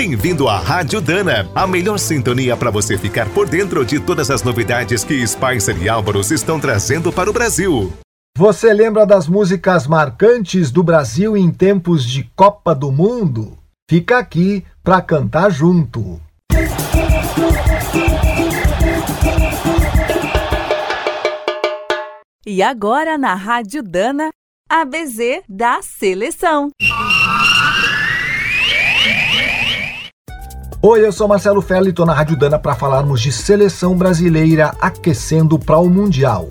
Bem-vindo à Rádio Dana, a melhor sintonia para você ficar por dentro de todas as novidades que Spicer e Álvaros estão trazendo para o Brasil. Você lembra das músicas marcantes do Brasil em tempos de Copa do Mundo? Fica aqui para cantar junto. E agora na Rádio Dana, a BZ da Seleção. Oi, eu sou Marcelo Ferli e na Rádio Dana para falarmos de seleção brasileira aquecendo para o Mundial.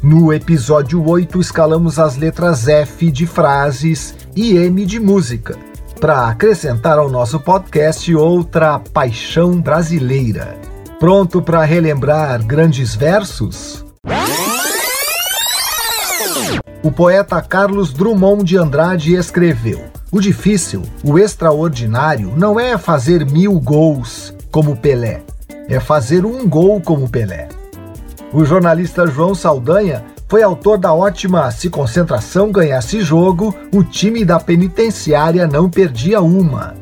No episódio 8, escalamos as letras F de frases e M de música, para acrescentar ao nosso podcast outra paixão brasileira. Pronto para relembrar grandes versos? O poeta Carlos Drummond de Andrade escreveu: O difícil, o extraordinário, não é fazer mil gols como Pelé, é fazer um gol como Pelé. O jornalista João Saldanha foi autor da ótima Se Concentração ganhasse jogo, o time da penitenciária não perdia uma.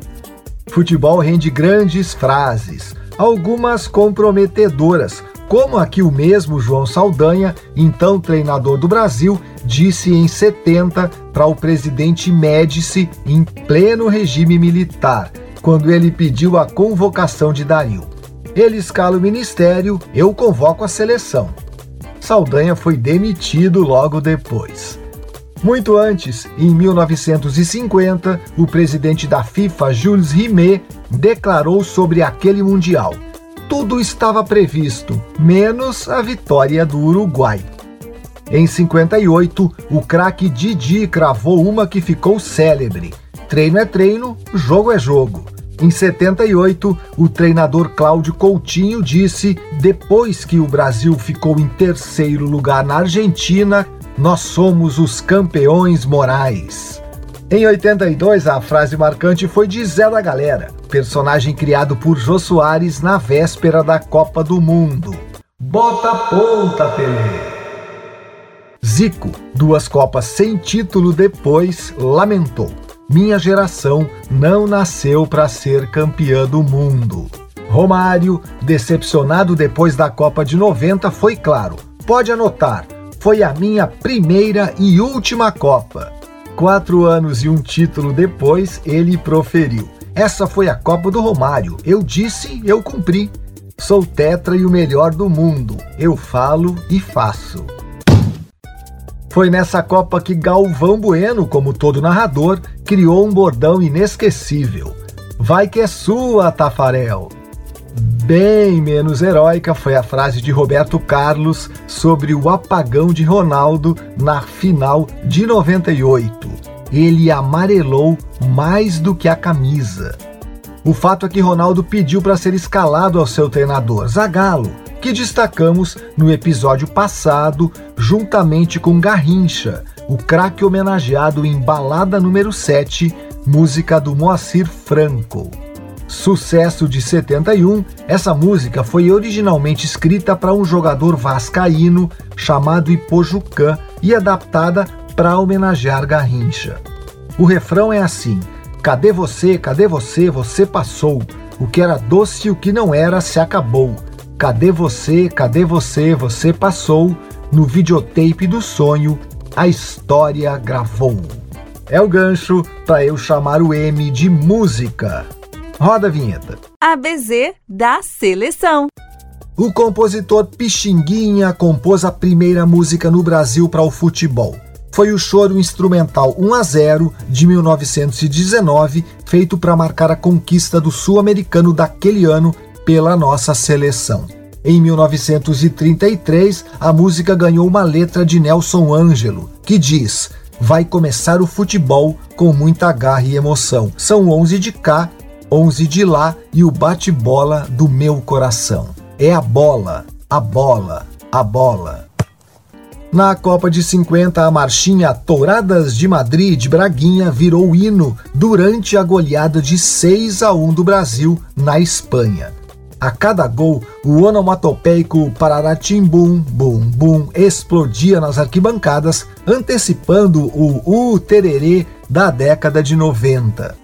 Futebol rende grandes frases, algumas comprometedoras, como aqui o mesmo João Saldanha, então treinador do Brasil, disse em 70 para o presidente Médici em pleno regime militar, quando ele pediu a convocação de Dario. Ele escala o ministério, eu convoco a seleção. Saldanha foi demitido logo depois. Muito antes, em 1950, o presidente da FIFA, Jules Rimet, declarou sobre aquele Mundial tudo estava previsto, menos a vitória do Uruguai. Em 58, o craque Didi cravou uma que ficou célebre. Treino é treino, jogo é jogo. Em 78, o treinador Cláudio Coutinho disse: depois que o Brasil ficou em terceiro lugar na Argentina, nós somos os campeões morais. Em 82, a frase marcante foi de Zé da Galera, personagem criado por Jô Soares na véspera da Copa do Mundo. Bota a ponta, Pelé! Zico, duas Copas sem título depois, lamentou: Minha geração não nasceu para ser campeã do mundo. Romário, decepcionado depois da Copa de 90, foi claro: pode anotar, foi a minha primeira e última Copa. Quatro anos e um título depois, ele proferiu: Essa foi a Copa do Romário. Eu disse, eu cumpri. Sou tetra e o melhor do mundo. Eu falo e faço. Foi nessa Copa que Galvão Bueno, como todo narrador, criou um bordão inesquecível. Vai que é sua, Tafarel! Bem menos heróica foi a frase de Roberto Carlos sobre o apagão de Ronaldo na final de 98. Ele amarelou mais do que a camisa. O fato é que Ronaldo pediu para ser escalado ao seu treinador, Zagallo, que destacamos no episódio passado, juntamente com Garrincha, o craque homenageado em Balada número 7, música do Moacir Franco. Sucesso de 71, essa música foi originalmente escrita para um jogador vascaíno chamado Ipojucã e adaptada para homenagear Garrincha. O refrão é assim: Cadê você, cadê você, você passou? O que era doce e o que não era se acabou. Cadê você, cadê você, você passou? No videotape do sonho, a história gravou. É o gancho para eu chamar o M de música. Roda a vinheta. ABZ da seleção. O compositor Pixinguinha compôs a primeira música no Brasil para o futebol. Foi o choro instrumental 1 a 0 de 1919, feito para marcar a conquista do sul-americano daquele ano pela nossa seleção. Em 1933, a música ganhou uma letra de Nelson Ângelo, que diz: Vai começar o futebol com muita garra e emoção. São 11 de cá 11 de lá e o bate-bola do meu coração. É a bola, a bola, a bola. Na Copa de 50, a marchinha Touradas de Madrid de Braguinha virou hino durante a goleada de 6 a 1 do Brasil na Espanha. A cada gol, o onomatopeico Pararatimbum, bum bum, explodia nas arquibancadas, antecipando o U Tererê da década de 90.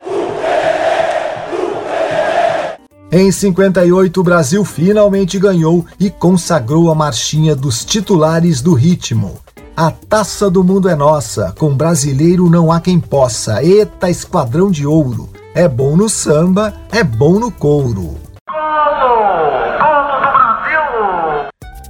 Em 58, o Brasil finalmente ganhou e consagrou a marchinha dos titulares do ritmo. A taça do mundo é nossa, com brasileiro não há quem possa. Eita, esquadrão de ouro! É bom no samba, é bom no couro.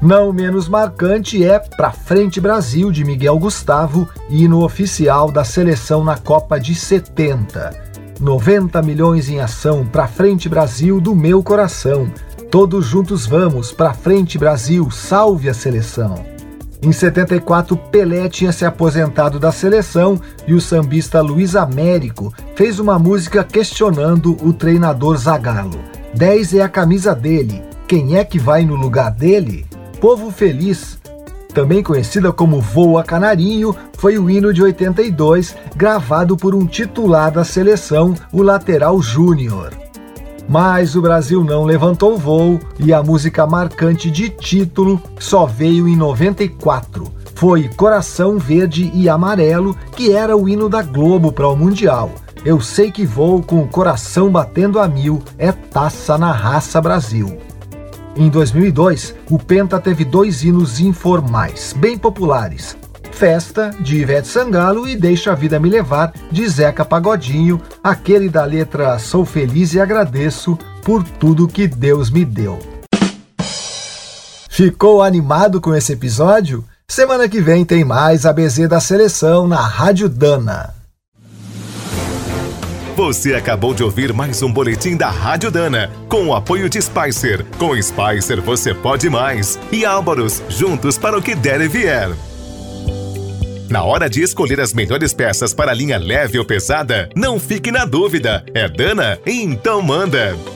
Não menos marcante é Pra Frente Brasil de Miguel Gustavo, hino oficial da seleção na Copa de 70. 90 milhões em ação, pra frente Brasil do meu coração. Todos juntos vamos, pra frente Brasil, salve a seleção. Em 74, Pelé tinha se aposentado da seleção e o sambista Luiz Américo fez uma música questionando o treinador Zagallo. 10 é a camisa dele, quem é que vai no lugar dele? Povo Feliz, também conhecida como Voa Canarinho, foi o hino de 82, gravado por um titular da seleção, o lateral Júnior. Mas o Brasil não levantou voo e a música marcante de título só veio em 94. Foi Coração Verde e Amarelo, que era o hino da Globo para o Mundial. Eu sei que vou com o coração batendo a mil, é taça na raça Brasil. Em 2002, o Penta teve dois hinos informais, bem populares. Festa, de Ivete Sangalo, e Deixa a Vida Me Levar, de Zeca Pagodinho, aquele da letra Sou Feliz e Agradeço por tudo que Deus me deu. Ficou animado com esse episódio? Semana que vem tem mais ABZ da Seleção na Rádio Dana. Você acabou de ouvir mais um boletim da Rádio Dana, com o apoio de Spicer. Com Spicer você pode mais. E Álvaros, juntos para o que der e vier. Na hora de escolher as melhores peças para a linha leve ou pesada, não fique na dúvida. É Dana? Então manda!